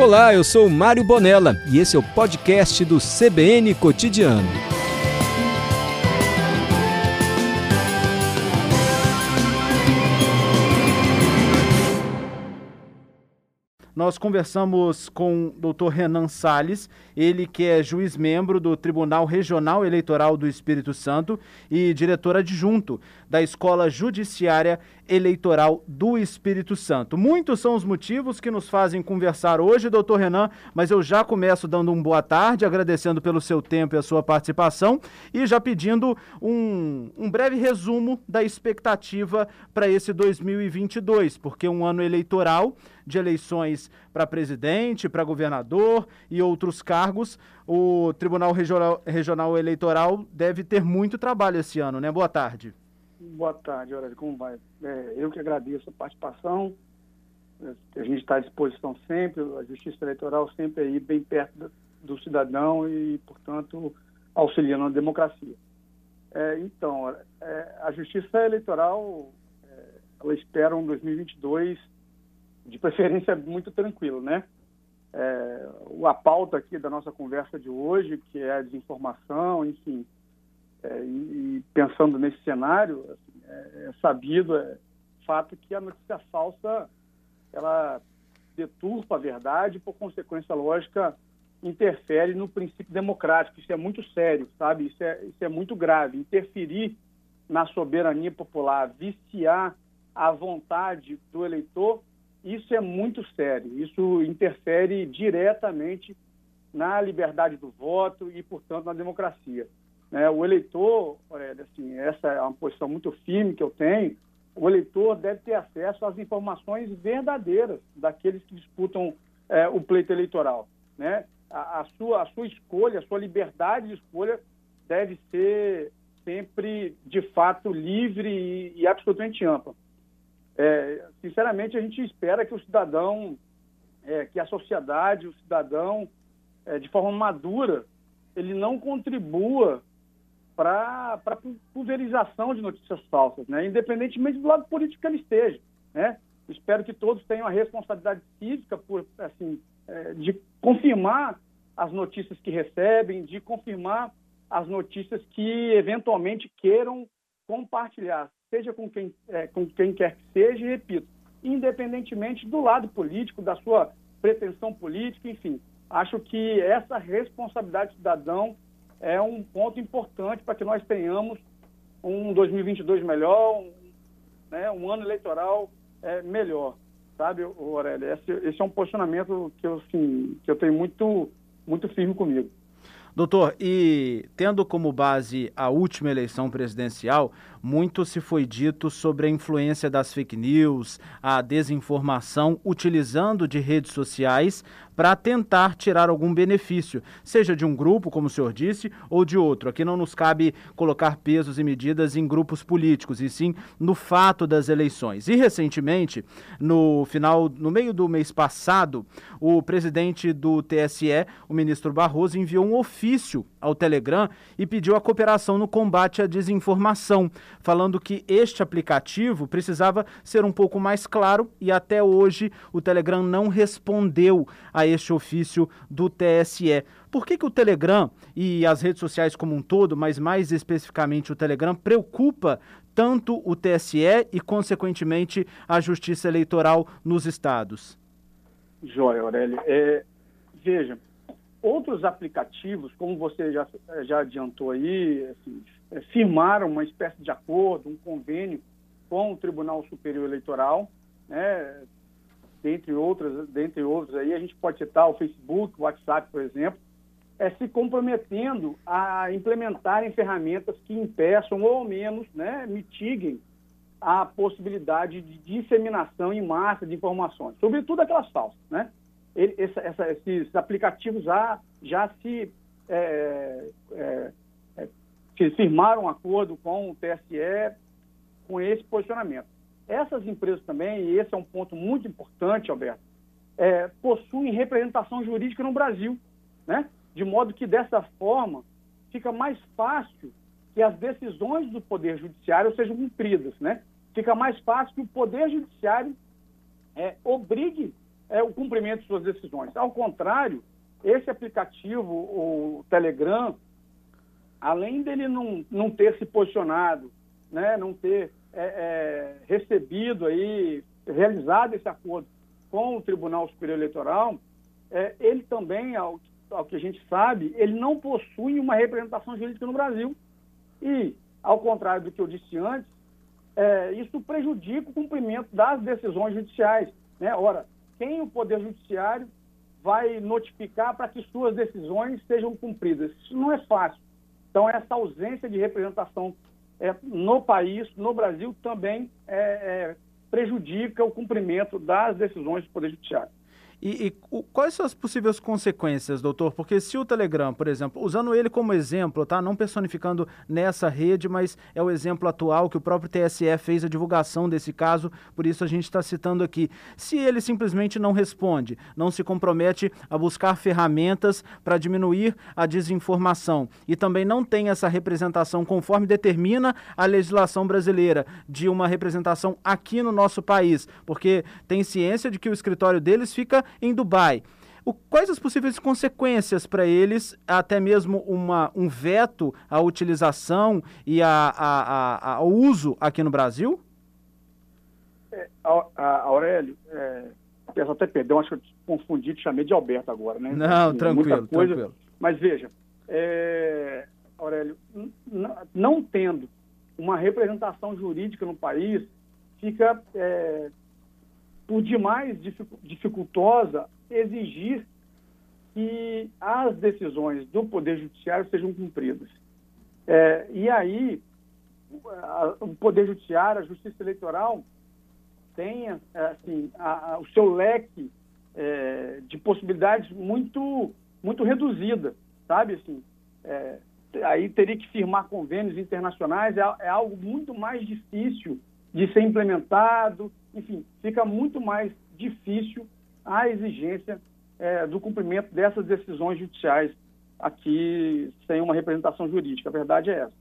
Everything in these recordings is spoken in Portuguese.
Olá, eu sou Mário Bonella e esse é o podcast do CBN Cotidiano. Nós conversamos com o doutor Renan Salles, ele que é juiz membro do Tribunal Regional Eleitoral do Espírito Santo e diretor adjunto da Escola Judiciária Eleitoral do Espírito Santo. Muitos são os motivos que nos fazem conversar hoje, doutor Renan, mas eu já começo dando um boa tarde, agradecendo pelo seu tempo e a sua participação e já pedindo um, um breve resumo da expectativa para esse 2022, porque um ano eleitoral de eleições para presidente, para governador e outros cargos, o Tribunal Regional, Regional Eleitoral deve ter muito trabalho esse ano, né? Boa tarde. Boa tarde, Aurélio. Como vai? É, eu que agradeço a participação. A gente está à disposição sempre, a Justiça Eleitoral sempre aí bem perto do, cidadão e, portanto, auxiliando na democracia. É, então, é, a Justiça Eleitoral, é, ela espera um 2022 de preferência muito tranquilo, né? É, a pauta aqui da nossa conversa de hoje, que é a desinformação, enfim, é, e, e, pensando nesse cenário, assim, é, é, sabido, é fato que a notícia falsa ela deturpa a verdade e, por consequência lógica, interfere no princípio democrático. Isso é muito sério, sabe? Isso é, isso é muito grave. Interferir na soberania popular, viciar a vontade do eleitor isso é muito sério. Isso interfere diretamente na liberdade do voto e, portanto, na democracia. Né? O eleitor, assim, essa é uma posição muito firme que eu tenho, o eleitor deve ter acesso às informações verdadeiras daqueles que disputam é, o pleito eleitoral. Né? A, a, sua, a sua escolha, a sua liberdade de escolha deve ser sempre, de fato, livre e, e absolutamente ampla. É, sinceramente, a gente espera que o cidadão, é, que a sociedade, o cidadão, é, de forma madura, ele não contribua para a pulverização de notícias falsas, né? independentemente do lado político que ele esteja. Né? Espero que todos tenham a responsabilidade cívica por, assim, é, de confirmar as notícias que recebem, de confirmar as notícias que eventualmente queiram compartilhar seja com quem, é, com quem quer que seja, e repito, independentemente do lado político, da sua pretensão política, enfim. Acho que essa responsabilidade cidadão é um ponto importante para que nós tenhamos um 2022 melhor, um, né, um ano eleitoral é, melhor, sabe, Aurélio? Esse, esse, é um posicionamento que eu, assim, que eu tenho muito, muito firme comigo. Doutor, e tendo como base a última eleição presidencial, muito se foi dito sobre a influência das fake news, a desinformação, utilizando de redes sociais para tentar tirar algum benefício, seja de um grupo, como o senhor disse, ou de outro. Aqui não nos cabe colocar pesos e medidas em grupos políticos, e sim no fato das eleições. E recentemente, no final, no meio do mês passado, o presidente do TSE, o ministro Barroso, enviou um ofício ao Telegram e pediu a cooperação no combate à desinformação, falando que este aplicativo precisava ser um pouco mais claro e até hoje o Telegram não respondeu a este ofício do TSE. Por que, que o Telegram e as redes sociais como um todo, mas mais especificamente o Telegram, preocupa tanto o TSE e, consequentemente, a Justiça Eleitoral nos estados? Joia, Aurélio. É, veja, outros aplicativos, como você já, já adiantou aí, assim, é, firmaram uma espécie de acordo, um convênio com o Tribunal Superior Eleitoral, né, dentre outras, dentre outros aí, a gente pode citar o Facebook, o WhatsApp, por exemplo, é, se comprometendo a implementarem ferramentas que impeçam ou ao menos né, mitiguem a possibilidade de disseminação em massa de informações, sobretudo aquelas falsas. Né? Ele, essa, essa, esses aplicativos já, já se, é, é, é, firmaram um acordo com o TSE com esse posicionamento. Essas empresas também, e esse é um ponto muito importante, Alberto, é, possuem representação jurídica no Brasil, né? de modo que, dessa forma, fica mais fácil que as decisões do Poder Judiciário sejam cumpridas. Né? Fica mais fácil que o Poder Judiciário é, obrigue é, o cumprimento de suas decisões. Ao contrário, esse aplicativo, o Telegram, além dele não, não ter se posicionado, né, não ter é, é, recebido aí, realizado esse acordo com o Tribunal Superior Eleitoral, é, ele também, ao, ao que a gente sabe, ele não possui uma representação jurídica no Brasil. E, ao contrário do que eu disse antes, é, isso prejudica o cumprimento das decisões judiciais. Né? Ora, quem o Poder Judiciário vai notificar para que suas decisões sejam cumpridas? Isso não é fácil. Então, essa ausência de representação é, no país, no Brasil, também é, é, prejudica o cumprimento das decisões do Poder Judiciário. E, e o, quais são as possíveis consequências, doutor? Porque se o Telegram, por exemplo, usando ele como exemplo, tá? Não personificando nessa rede, mas é o exemplo atual que o próprio TSE fez a divulgação desse caso, por isso a gente está citando aqui. Se ele simplesmente não responde, não se compromete a buscar ferramentas para diminuir a desinformação e também não tem essa representação conforme determina a legislação brasileira de uma representação aqui no nosso país, porque tem ciência de que o escritório deles fica em Dubai. O, quais as possíveis consequências para eles, até mesmo uma, um veto à utilização e a, a, a, ao uso aqui no Brasil? É, Aurélio, é, peço até perdão, acho que eu confundi, te chamei de Alberto agora, né? Não, tranquilo, coisa, tranquilo. Mas veja, é, Aurélio, não tendo uma representação jurídica no país, fica é, por demais dificultosa exigir que as decisões do Poder Judiciário sejam cumpridas. É, e aí, o Poder Judiciário, a Justiça Eleitoral, tenha assim, a, a, o seu leque é, de possibilidades muito, muito reduzida, sabe? Assim, é, aí teria que firmar convênios internacionais, é, é algo muito mais difícil de ser implementado, enfim, fica muito mais difícil a exigência é, do cumprimento dessas decisões judiciais aqui sem uma representação jurídica. A verdade é essa.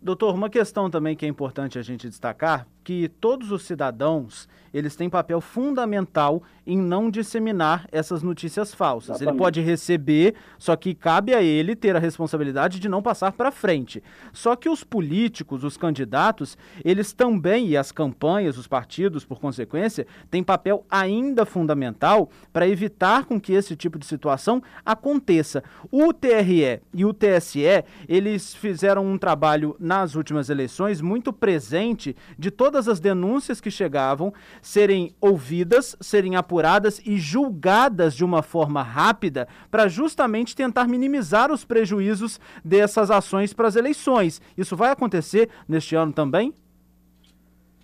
Doutor, uma questão também que é importante a gente destacar, que todos os cidadãos, eles têm papel fundamental em não disseminar essas notícias falsas. Exatamente. Ele pode receber, só que cabe a ele ter a responsabilidade de não passar para frente. Só que os políticos, os candidatos, eles também, e as campanhas, os partidos, por consequência, têm papel ainda fundamental para evitar com que esse tipo de situação aconteça. O TRE e o TSE, eles fizeram um trabalho nas últimas eleições muito presente de todas as denúncias que chegavam serem ouvidas, serem apuradas e julgadas de uma forma rápida para justamente tentar minimizar os prejuízos dessas ações para as eleições. Isso vai acontecer neste ano também?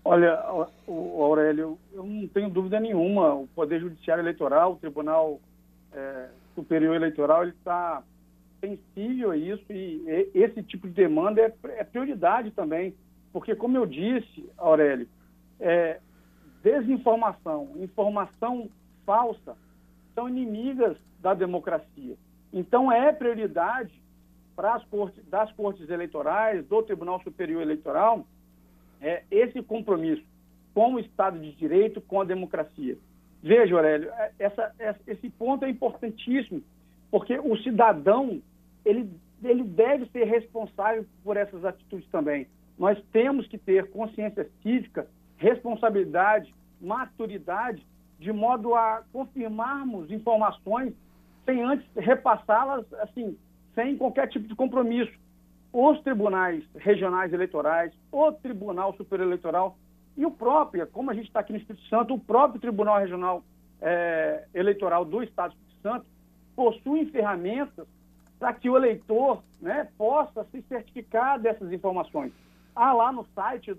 Olha, Aurélio, eu não tenho dúvida nenhuma. O Poder Judiciário Eleitoral, o Tribunal é, Superior Eleitoral, ele está sensível a isso e esse tipo de demanda é, é prioridade também, porque, como eu disse, Aurélio, é, desinformação, informação falsa são inimigas da democracia. Então, é prioridade para as cortes, das cortes eleitorais, do Tribunal Superior Eleitoral, é, esse compromisso com o Estado de Direito, com a democracia. Veja, Aurélio, é, essa, esse ponto é importantíssimo, porque o cidadão ele, ele deve ser responsável por essas atitudes também. Nós temos que ter consciência cívica, responsabilidade, maturidade, de modo a confirmarmos informações sem antes repassá-las, assim, sem qualquer tipo de compromisso. Os tribunais regionais eleitorais, o Tribunal Superior Eleitoral e o próprio, como a gente está aqui no Espírito Santo, o próprio Tribunal Regional é, Eleitoral do Estado do Espírito Santo possuem ferramentas para que o eleitor né, possa se certificar dessas informações. Há lá no site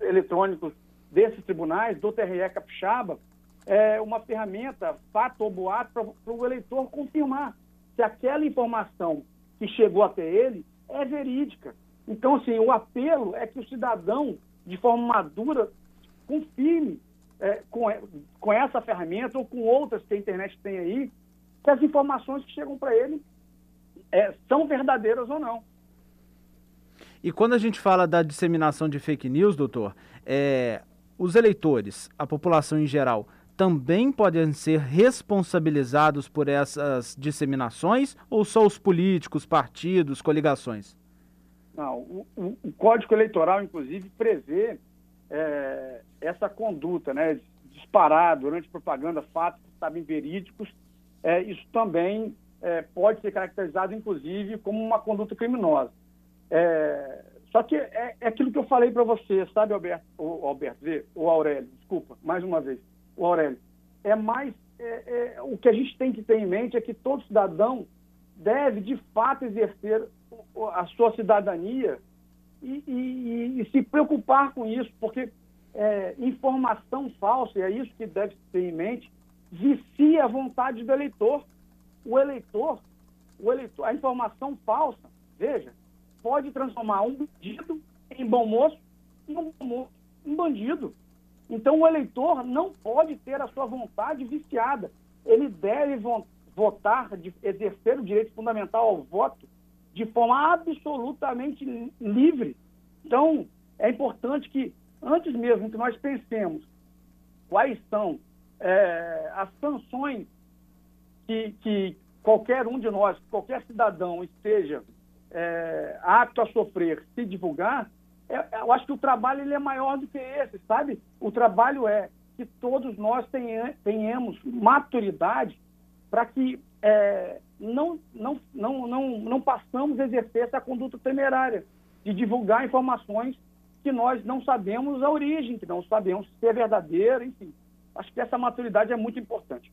eletrônico desses tribunais, do TRE Capixaba, é uma ferramenta, fato ou boato, para o eleitor confirmar se aquela informação que chegou até ele é verídica. Então, assim, o apelo é que o cidadão, de forma madura, confirme é, com, com essa ferramenta ou com outras que a internet tem aí, que as informações que chegam para ele é, são verdadeiras ou não. E quando a gente fala da disseminação de fake news, doutor, é, os eleitores, a população em geral, também podem ser responsabilizados por essas disseminações ou só os políticos, partidos, coligações? Não, o, o, o Código Eleitoral, inclusive, prevê é, essa conduta, né? Disparar durante propaganda fatos que sabem verídicos. É, isso também é, pode ser caracterizado, inclusive, como uma conduta criminosa. É, só que é, é, aquilo que eu falei para você, sabe, Alberto, o Alberto, o Aurélio, desculpa, mais uma vez, o Aurélio. É mais é, é, o que a gente tem que ter em mente é que todo cidadão deve, de fato, exercer a sua cidadania e, e, e se preocupar com isso, porque é, informação falsa, e é isso que deve ter em mente, vicia a vontade do eleitor. O eleitor, o eleitor, a informação falsa, veja, pode transformar um bandido em bom moço e um bom moço em bandido. Então, o eleitor não pode ter a sua vontade viciada. Ele deve votar, exercer o direito fundamental ao voto de forma absolutamente livre. Então, é importante que, antes mesmo que nós pensemos quais são é, as sanções que, que qualquer um de nós, qualquer cidadão esteja é, apto a sofrer se divulgar, é, eu acho que o trabalho ele é maior do que esse, sabe? O trabalho é que todos nós tenha, tenhamos maturidade para que é, não, não, não, não, não passamos a exercer essa conduta temerária de divulgar informações que nós não sabemos a origem, que não sabemos se é verdadeira, enfim. Acho que essa maturidade é muito importante.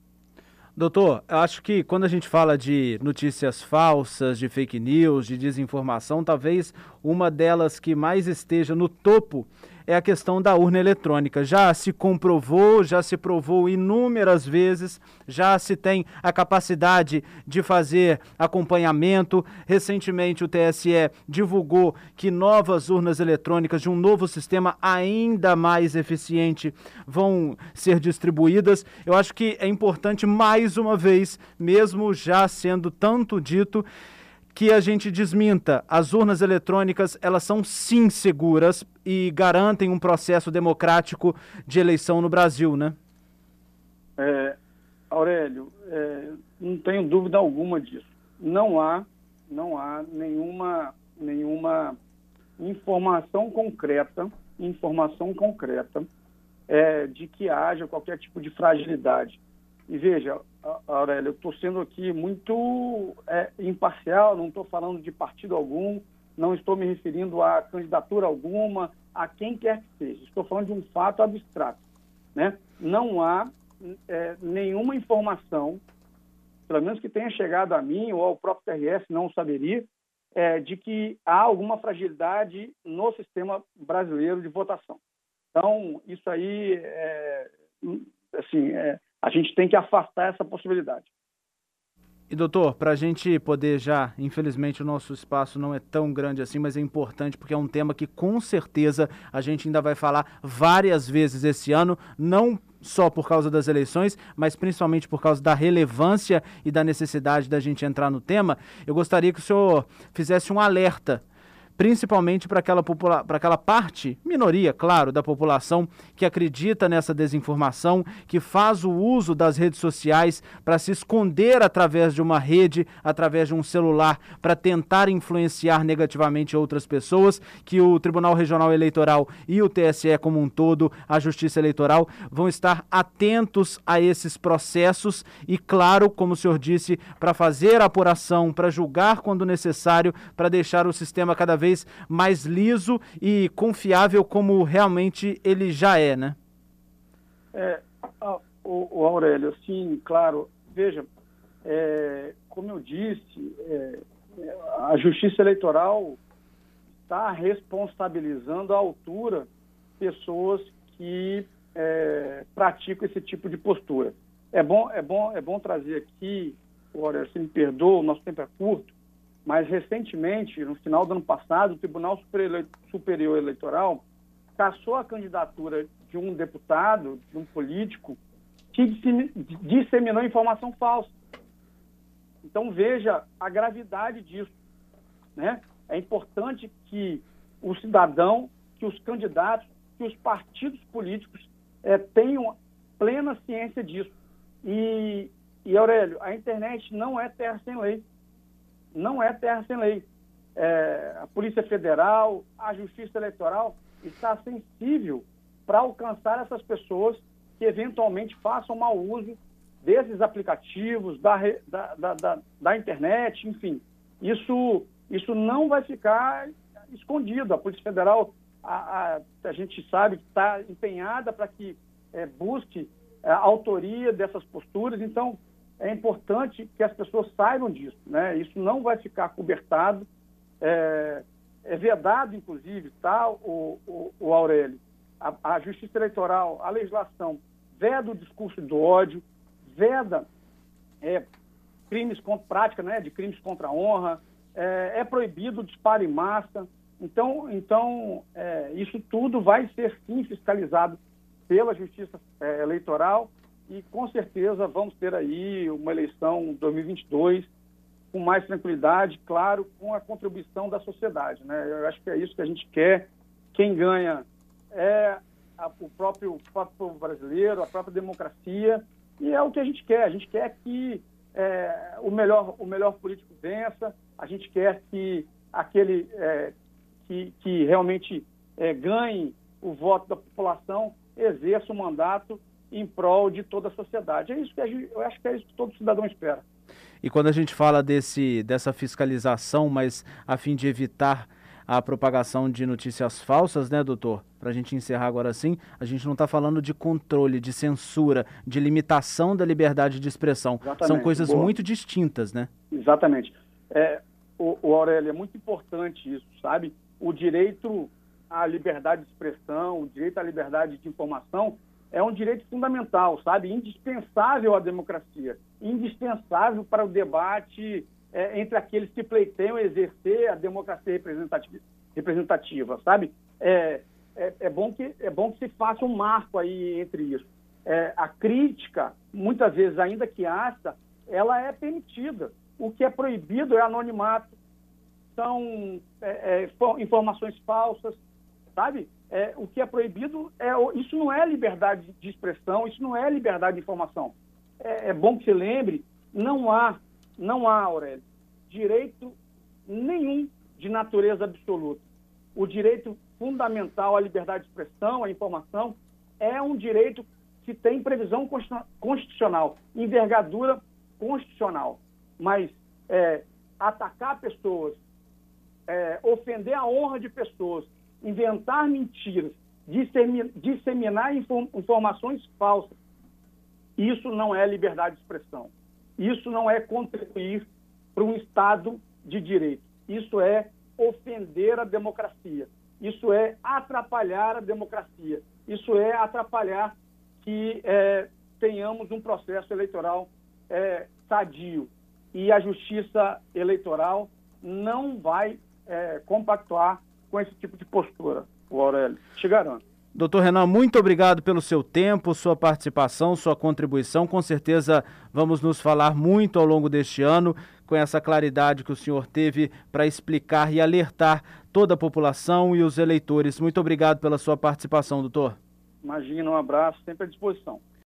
Doutor, acho que quando a gente fala de notícias falsas, de fake news, de desinformação, talvez uma delas que mais esteja no topo é a questão da urna eletrônica. Já se comprovou, já se provou inúmeras vezes, já se tem a capacidade de fazer acompanhamento. Recentemente, o TSE divulgou que novas urnas eletrônicas de um novo sistema ainda mais eficiente vão ser distribuídas. Eu acho que é importante, mais uma vez, mesmo já sendo tanto dito, que a gente desminta. As urnas eletrônicas, elas são sim seguras e garantem um processo democrático de eleição no Brasil, né? É, Aurélio, é, não tenho dúvida alguma disso. Não há, não há nenhuma, nenhuma informação concreta, informação concreta é, de que haja qualquer tipo de fragilidade. E veja, Aurélio, eu estou sendo aqui muito é, imparcial, não estou falando de partido algum, não estou me referindo a candidatura alguma, a quem quer que seja. Estou falando de um fato abstrato. Né? Não há é, nenhuma informação, pelo menos que tenha chegado a mim ou ao próprio TRS, não saberia, é, de que há alguma fragilidade no sistema brasileiro de votação. Então, isso aí, é, assim, é, a gente tem que afastar essa possibilidade. E doutor, para a gente poder já, infelizmente o nosso espaço não é tão grande assim, mas é importante porque é um tema que com certeza a gente ainda vai falar várias vezes esse ano, não só por causa das eleições, mas principalmente por causa da relevância e da necessidade da gente entrar no tema. Eu gostaria que o senhor fizesse um alerta principalmente para aquela, para aquela parte, minoria, claro, da população que acredita nessa desinformação, que faz o uso das redes sociais para se esconder através de uma rede, através de um celular, para tentar influenciar negativamente outras pessoas, que o Tribunal Regional Eleitoral e o TSE como um todo, a Justiça Eleitoral, vão estar atentos a esses processos e, claro, como o senhor disse, para fazer a apuração, para julgar quando necessário, para deixar o sistema cada vez vez mais liso e confiável como realmente ele já é, né? É, o, o Aurélio, sim, claro. Veja, é, como eu disse, é, a Justiça Eleitoral está responsabilizando à altura pessoas que é, praticam esse tipo de postura. É bom, é bom, é bom trazer aqui, Aurélio, se me perdoa, o nosso tempo é curto, mas, recentemente, no final do ano passado, o Tribunal Superior Eleitoral cassou a candidatura de um deputado, de um político, que disseminou informação falsa. Então, veja a gravidade disso. Né? É importante que o cidadão, que os candidatos, que os partidos políticos é, tenham plena ciência disso. E, e, Aurélio, a internet não é terra sem lei. Não é terra sem lei. É, a Polícia Federal, a Justiça Eleitoral está sensível para alcançar essas pessoas que eventualmente façam mau uso desses aplicativos, da, da, da, da, internet, enfim. Isso, isso não vai ficar escondido. A Polícia Federal, a, a, a gente sabe que está empenhada para que é, busque é, a autoria dessas posturas. Então, é importante que as pessoas saibam disso. Né? Isso não vai ficar cobertado. É, é vedado, inclusive, tá, o, o, o Aurélio, a, a Justiça Eleitoral, a legislação veda o discurso do ódio, veda é, crimes contra prática né, de crimes contra a honra, é, é proibido o disparo em massa. Então, então é, isso tudo vai ser sim fiscalizado pela Justiça é, Eleitoral e com certeza vamos ter aí uma eleição 2022 com mais tranquilidade, claro, com a contribuição da sociedade. Né? Eu acho que é isso que a gente quer. Quem ganha é a, o, próprio, povo brasileiro, a própria democracia, e é o que a gente quer. A gente quer que é, o, melhor, o melhor político vença, a gente quer que aquele é, que, que realmente é, ganhe o voto da população exerça o mandato em prol de toda a sociedade. É isso que gente, eu acho que é isso que todo cidadão espera. E quando a gente fala desse, dessa fiscalização, mas a fim de evitar a propagação de notícias falsas, né, doutor? Para a gente encerrar agora sim, a gente não está falando de controle, de censura, de limitação da liberdade de expressão. Exatamente. São coisas Boa. muito distintas, né? Exatamente. É, o, o Aurélio, é muito importante isso, sabe? O direito à liberdade de expressão, o direito à liberdade de informação é um direito fundamental, sabe? Indispensável à democracia, indispensável para o debate é, entre aqueles que pleiteiam exercer a democracia representativa, representativa sabe? É, é, é, bom que, é bom que se faça um marco aí entre isso. É, a crítica, muitas vezes, ainda que haja, ela é permitida. O que é proibido é anonimato, são é, é, informações falsas, sabe? É, o que é proibido é isso não é liberdade de expressão, isso não é liberdade de informação. É, é bom que se lembre, não há não há, Aurélio, direito nenhum de natureza absoluta. O direito fundamental à liberdade de expressão, à informação, é um direito que tem previsão constitucional, envergadura constitucional. Mas é, atacar pessoas, é, ofender a honra de pessoas, inventar mentiras, disseminar informações falsas, isso não é liberdade de expressão. Isso não é contribuir para um Estado de direito. Isso é ofender a democracia. Isso é atrapalhar a democracia. Isso é atrapalhar que é, tenhamos um processo eleitoral é, sadio. E a justiça eleitoral não vai é, compactuar com esse tipo de postura, o Aurélio. Te garanto. Doutor Renan, muito obrigado pelo seu tempo, sua participação, sua contribuição. Com certeza vamos nos falar muito ao longo deste ano, com essa claridade que o senhor teve para explicar e alertar toda a população e os eleitores. Muito obrigado pela sua participação, doutor. Imagina, um abraço, sempre à disposição.